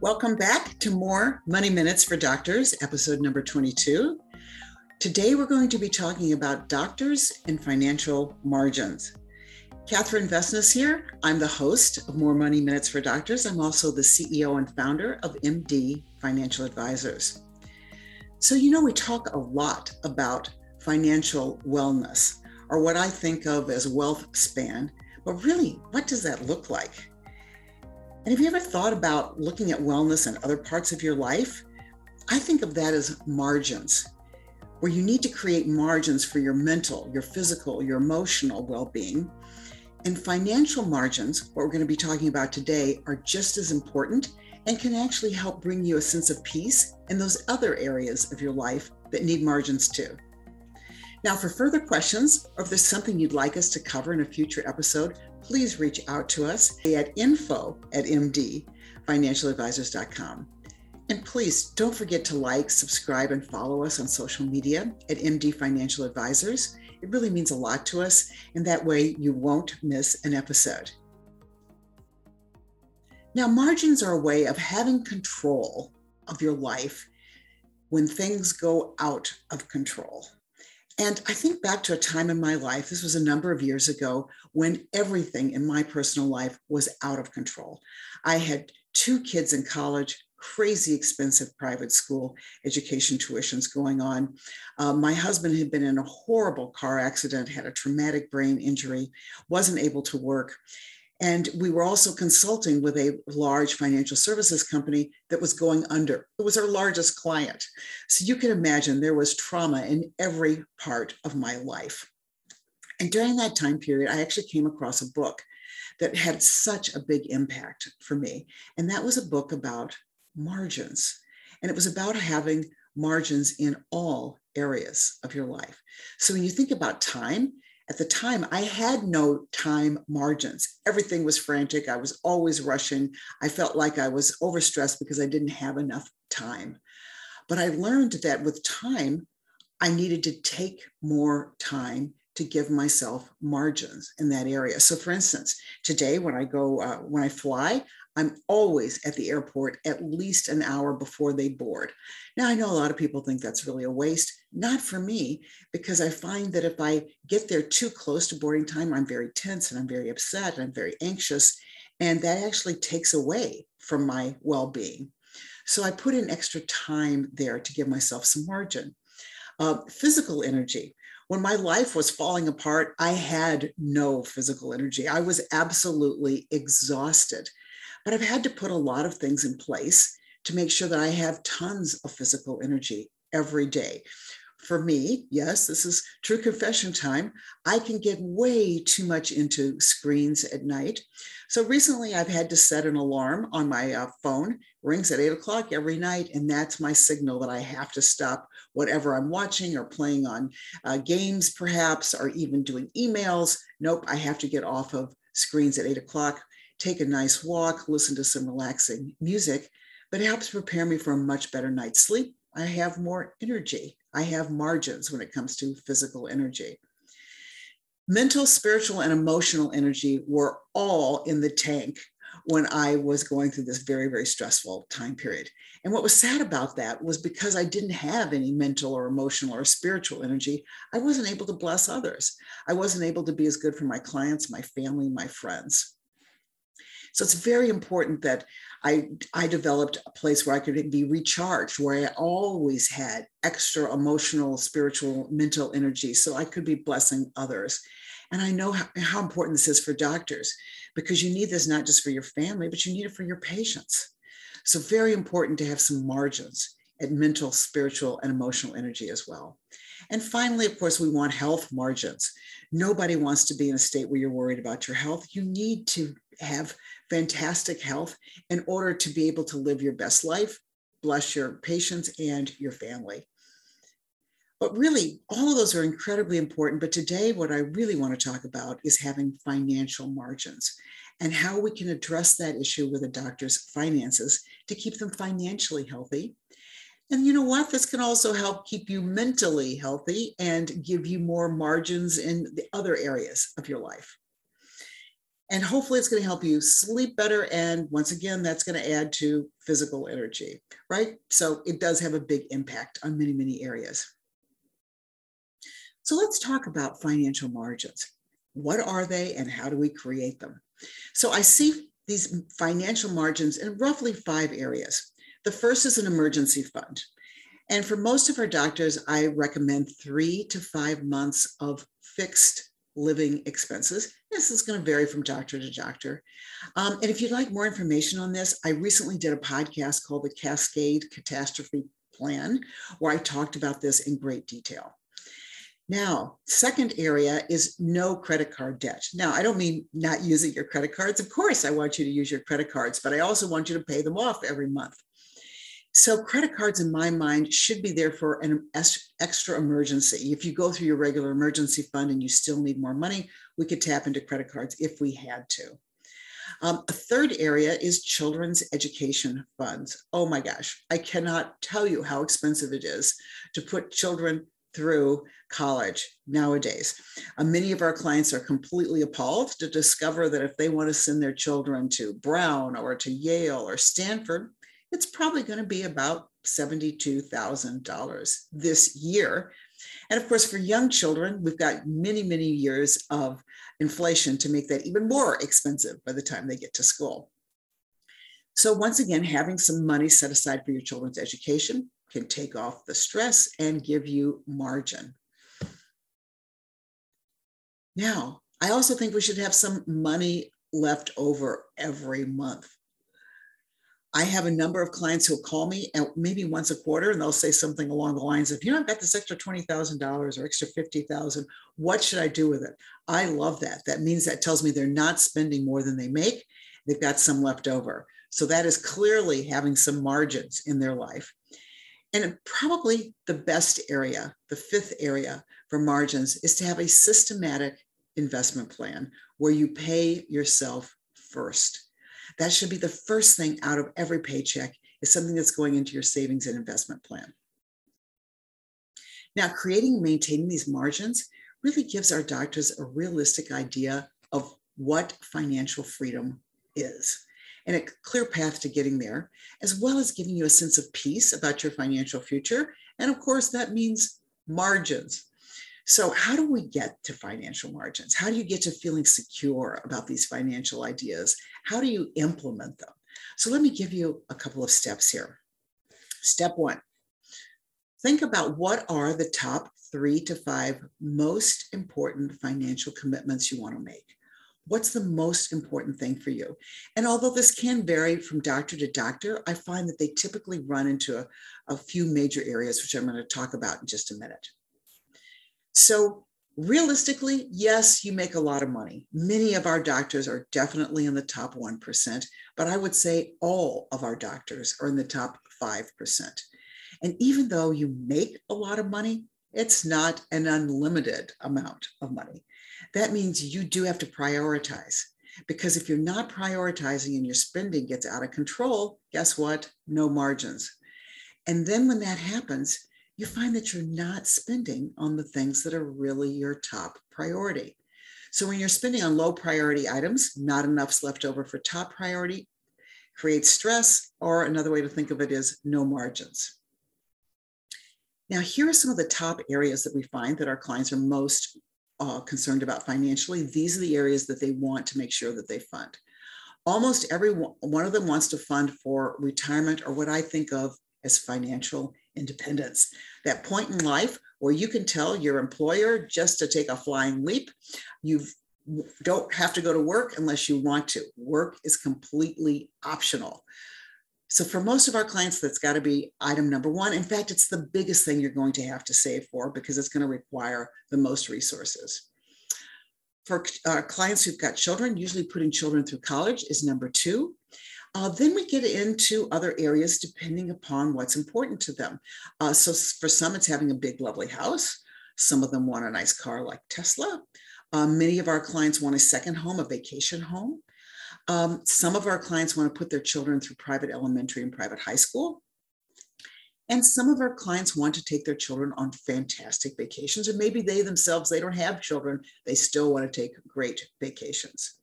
Welcome back to more Money Minutes for Doctors, episode number 22. Today we're going to be talking about doctors and financial margins. Katherine Vessenes here. I'm the host of More Money Minutes for Doctors. I'm also the CEO and founder of MD Financial Advisors. So, you know, we talk a lot about financial wellness, or what I think of as wealth span, but really, what does that look like? And have you ever thought about looking at wellness in other parts of your life? I think of that as margins, where you need to create margins for your mental, your physical, your emotional well being. And financial margins, what we're going to be talking about today, are just as important and can actually help bring you a sense of peace in those other areas of your life that need margins too. Now, for further questions, or if there's something you'd like us to cover in a future episode, please reach out to us at info at mdfinancialadvisors.com. And please don't forget to like, subscribe, and follow us on social media at MD Financial Advisors. It really means a lot to us, and that way you won't miss an episode. Now, margins are a way of having control of your life when things go out of control. And I think back to a time in my life, this was a number of years ago, when everything in my personal life was out of control. I had two kids in college, crazy expensive private school education tuitions going on. Uh, my husband had been in a horrible car accident, had a traumatic brain injury, wasn't able to work. And we were also consulting with a large financial services company that was going under. It was our largest client. So you can imagine there was trauma in every part of my life. And during that time period, I actually came across a book that had such a big impact for me. And that was a book about margins. And it was about having margins in all areas of your life. So when you think about time, at the time, I had no time margins. Everything was frantic. I was always rushing. I felt like I was overstressed because I didn't have enough time. But I learned that with time, I needed to take more time to give myself margins in that area. So, for instance, today when I go, uh, when I fly, I'm always at the airport at least an hour before they board. Now, I know a lot of people think that's really a waste. Not for me, because I find that if I get there too close to boarding time, I'm very tense and I'm very upset and I'm very anxious. And that actually takes away from my well being. So I put in extra time there to give myself some margin. Uh, physical energy. When my life was falling apart, I had no physical energy. I was absolutely exhausted. But I've had to put a lot of things in place to make sure that I have tons of physical energy every day. For me, yes, this is true confession time. I can get way too much into screens at night. So recently, I've had to set an alarm on my uh, phone, rings at eight o'clock every night, and that's my signal that I have to stop whatever I'm watching or playing on uh, games, perhaps, or even doing emails. Nope, I have to get off of screens at eight o'clock take a nice walk, listen to some relaxing music, but it helps prepare me for a much better night's sleep. I have more energy. I have margins when it comes to physical energy. Mental, spiritual, and emotional energy were all in the tank when I was going through this very, very stressful time period. And what was sad about that was because I didn't have any mental or emotional or spiritual energy, I wasn't able to bless others. I wasn't able to be as good for my clients, my family, my friends. So it's very important that I, I developed a place where I could be recharged, where I always had extra emotional, spiritual, mental energy. So I could be blessing others. And I know how, how important this is for doctors because you need this not just for your family, but you need it for your patients. So, very important to have some margins at mental, spiritual, and emotional energy as well. And finally, of course, we want health margins. Nobody wants to be in a state where you're worried about your health. You need to have fantastic health in order to be able to live your best life, bless your patients and your family. But really, all of those are incredibly important. But today, what I really want to talk about is having financial margins and how we can address that issue with a doctor's finances to keep them financially healthy. And you know what? This can also help keep you mentally healthy and give you more margins in the other areas of your life. And hopefully, it's going to help you sleep better. And once again, that's going to add to physical energy, right? So, it does have a big impact on many, many areas. So, let's talk about financial margins. What are they and how do we create them? So, I see these financial margins in roughly five areas. The first is an emergency fund. And for most of our doctors, I recommend three to five months of fixed living expenses. This is going to vary from doctor to doctor. Um, and if you'd like more information on this, I recently did a podcast called the Cascade Catastrophe Plan, where I talked about this in great detail. Now, second area is no credit card debt. Now, I don't mean not using your credit cards. Of course, I want you to use your credit cards, but I also want you to pay them off every month. So credit cards, in my mind, should be there for an extra emergency. If you go through your regular emergency fund and you still need more money, we could tap into credit cards if we had to. Um, a third area is children's education funds. Oh my gosh, I cannot tell you how expensive it is to put children through college nowadays. Uh, many of our clients are completely appalled to discover that if they want to send their children to Brown or to Yale or Stanford, it's probably going to be about $72,000 this year. And of course, for young children, we've got many, many years of inflation to make that even more expensive by the time they get to school. So, once again, having some money set aside for your children's education can take off the stress and give you margin. Now, I also think we should have some money left over every month. I have a number of clients who'll call me maybe once a quarter and they'll say something along the lines of, you know, I've got this extra $20,000 or extra 50,000. What should I do with it? I love that. That means that tells me they're not spending more than they make. They've got some left over. So that is clearly having some margins in their life. And probably the best area, the fifth area for margins is to have a systematic investment plan where you pay yourself first. That should be the first thing out of every paycheck is something that's going into your savings and investment plan. Now, creating and maintaining these margins really gives our doctors a realistic idea of what financial freedom is and a clear path to getting there, as well as giving you a sense of peace about your financial future. And of course, that means margins. So, how do we get to financial margins? How do you get to feeling secure about these financial ideas? How do you implement them? So, let me give you a couple of steps here. Step one think about what are the top three to five most important financial commitments you want to make. What's the most important thing for you? And although this can vary from doctor to doctor, I find that they typically run into a, a few major areas, which I'm going to talk about in just a minute. So, realistically, yes, you make a lot of money. Many of our doctors are definitely in the top 1%, but I would say all of our doctors are in the top 5%. And even though you make a lot of money, it's not an unlimited amount of money. That means you do have to prioritize because if you're not prioritizing and your spending gets out of control, guess what? No margins. And then when that happens, you find that you're not spending on the things that are really your top priority. So when you're spending on low priority items, not enough's left over for top priority, creates stress, or another way to think of it is no margins. Now, here are some of the top areas that we find that our clients are most uh, concerned about financially. These are the areas that they want to make sure that they fund. Almost every one of them wants to fund for retirement or what I think of as financial independence. That point in life where you can tell your employer just to take a flying leap. You don't have to go to work unless you want to. Work is completely optional. So, for most of our clients, that's got to be item number one. In fact, it's the biggest thing you're going to have to save for because it's going to require the most resources. For uh, clients who've got children, usually putting children through college is number two. Uh, then we get into other areas depending upon what's important to them. Uh, so for some, it's having a big, lovely house. Some of them want a nice car like Tesla. Uh, many of our clients want a second home, a vacation home. Um, some of our clients want to put their children through private elementary and private high school. And some of our clients want to take their children on fantastic vacations, or maybe they themselves, they don't have children, they still want to take great vacations.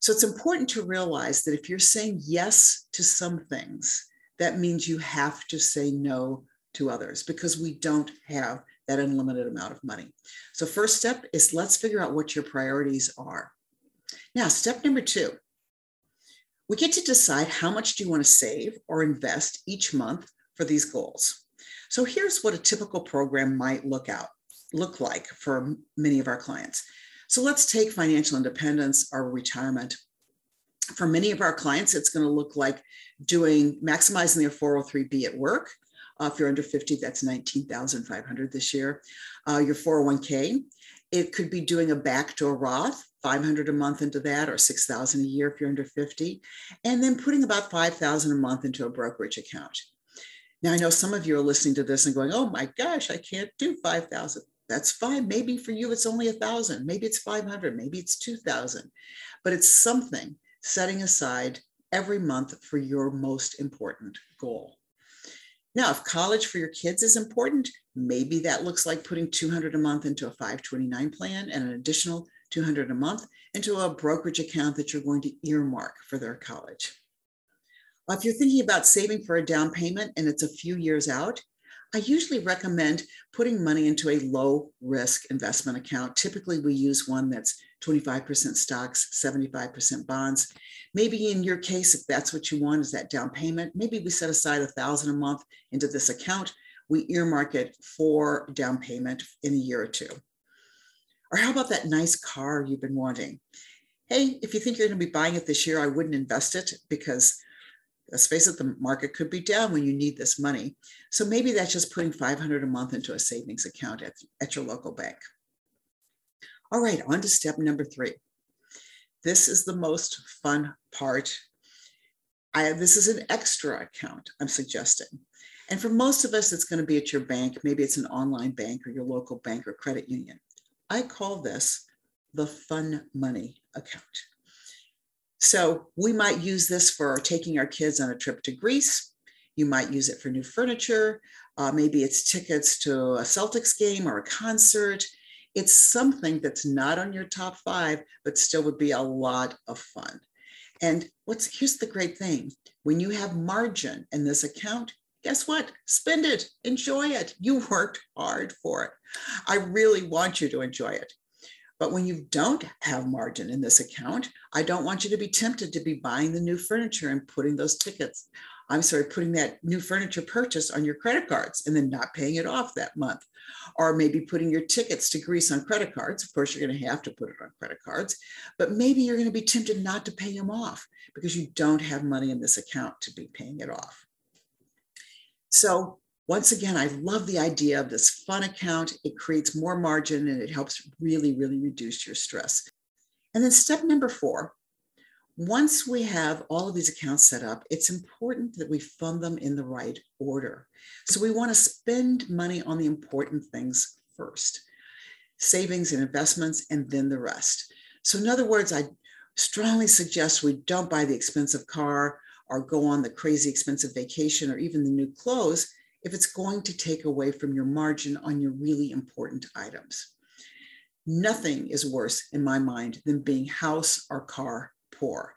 So it's important to realize that if you're saying yes to some things, that means you have to say no to others because we don't have that unlimited amount of money. So, first step is let's figure out what your priorities are. Now, step number two, we get to decide how much do you want to save or invest each month for these goals. So, here's what a typical program might look out look like for many of our clients. So, let's take financial independence or retirement. For many of our clients, it's going to look like doing maximizing their 403b at work uh, if you're under 50, that's 19,500 this year. Uh, your 401k, it could be doing a backdoor Roth, 500 a month into that, or 6,000 a year if you're under 50, and then putting about 5,000 a month into a brokerage account. Now, I know some of you are listening to this and going, oh my gosh, I can't do 5,000. That's fine. Maybe for you, it's only a thousand. Maybe it's 500. Maybe it's 2,000. But it's something setting aside every month for your most important goal. Now, if college for your kids is important, maybe that looks like putting 200 a month into a 529 plan and an additional 200 a month into a brokerage account that you're going to earmark for their college. If you're thinking about saving for a down payment and it's a few years out, I usually recommend putting money into a low risk investment account. Typically, we use one that's 25% stocks, 75% bonds. Maybe in your case, if that's what you want, is that down payment, maybe we set aside a thousand a month into this account. We earmark it for down payment in a year or two. Or how about that nice car you've been wanting? Hey, if you think you're going to be buying it this year, I wouldn't invest it because let's face it, the market could be down when you need this money. So maybe that's just putting 500 a month into a savings account at, at your local bank. All right, on to step number three. This is the most fun part. I, this is an extra account I'm suggesting. And for most of us, it's going to be at your bank. Maybe it's an online bank or your local bank or credit union. I call this the fun money account. So we might use this for taking our kids on a trip to Greece. You might use it for new furniture. Uh, maybe it's tickets to a Celtics game or a concert. It's something that's not on your top five, but still would be a lot of fun. And what's here's the great thing when you have margin in this account, guess what? Spend it, enjoy it. You worked hard for it. I really want you to enjoy it. But when you don't have margin in this account, I don't want you to be tempted to be buying the new furniture and putting those tickets. I'm sorry, putting that new furniture purchase on your credit cards and then not paying it off that month. Or maybe putting your tickets to Greece on credit cards. Of course, you're going to have to put it on credit cards, but maybe you're going to be tempted not to pay them off because you don't have money in this account to be paying it off. So once again, I love the idea of this fun account. It creates more margin and it helps really, really reduce your stress. And then step number four, once we have all of these accounts set up, it's important that we fund them in the right order. So we want to spend money on the important things first savings and investments, and then the rest. So, in other words, I strongly suggest we don't buy the expensive car or go on the crazy expensive vacation or even the new clothes if it's going to take away from your margin on your really important items. Nothing is worse in my mind than being house or car poor.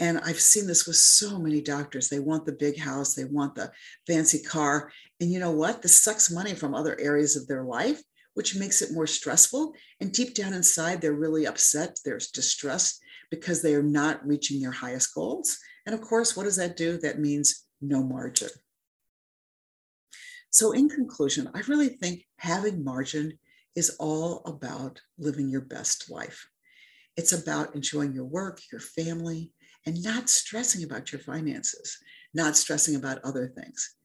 And I've seen this with so many doctors. They want the big house, they want the fancy car. And you know what? This sucks money from other areas of their life, which makes it more stressful. And deep down inside, they're really upset, they're distressed because they are not reaching their highest goals. And of course, what does that do? That means no margin. So, in conclusion, I really think having margin is all about living your best life. It's about enjoying your work, your family, and not stressing about your finances, not stressing about other things.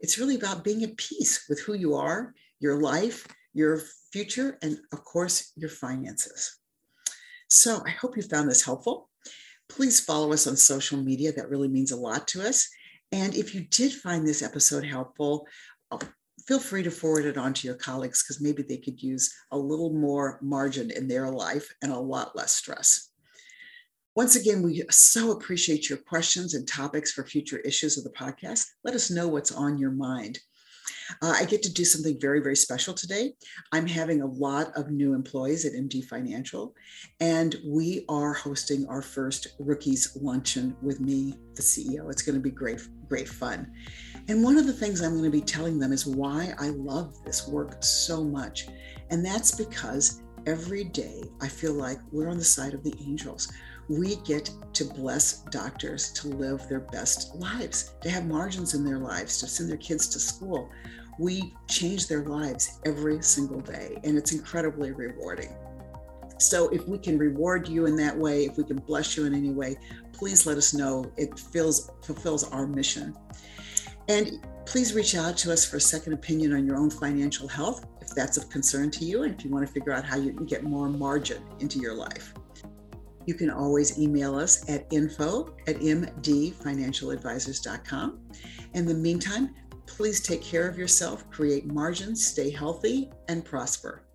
It's really about being at peace with who you are, your life, your future, and of course, your finances. So, I hope you found this helpful. Please follow us on social media. That really means a lot to us. And if you did find this episode helpful, uh, feel free to forward it on to your colleagues because maybe they could use a little more margin in their life and a lot less stress. Once again, we so appreciate your questions and topics for future issues of the podcast. Let us know what's on your mind. Uh, I get to do something very, very special today. I'm having a lot of new employees at MD Financial, and we are hosting our first Rookies Luncheon with me, the CEO. It's going to be great, great fun. And one of the things I'm going to be telling them is why I love this work so much. And that's because every day I feel like we're on the side of the angels we get to bless doctors to live their best lives, to have margins in their lives, to send their kids to school. We change their lives every single day, and it's incredibly rewarding. So, if we can reward you in that way, if we can bless you in any way, please let us know. It feels, fulfills our mission. And please reach out to us for a second opinion on your own financial health if that's of concern to you, and if you want to figure out how you can get more margin into your life. You can always email us at info at mdfinancialadvisors.com. In the meantime, please take care of yourself, create margins, stay healthy, and prosper.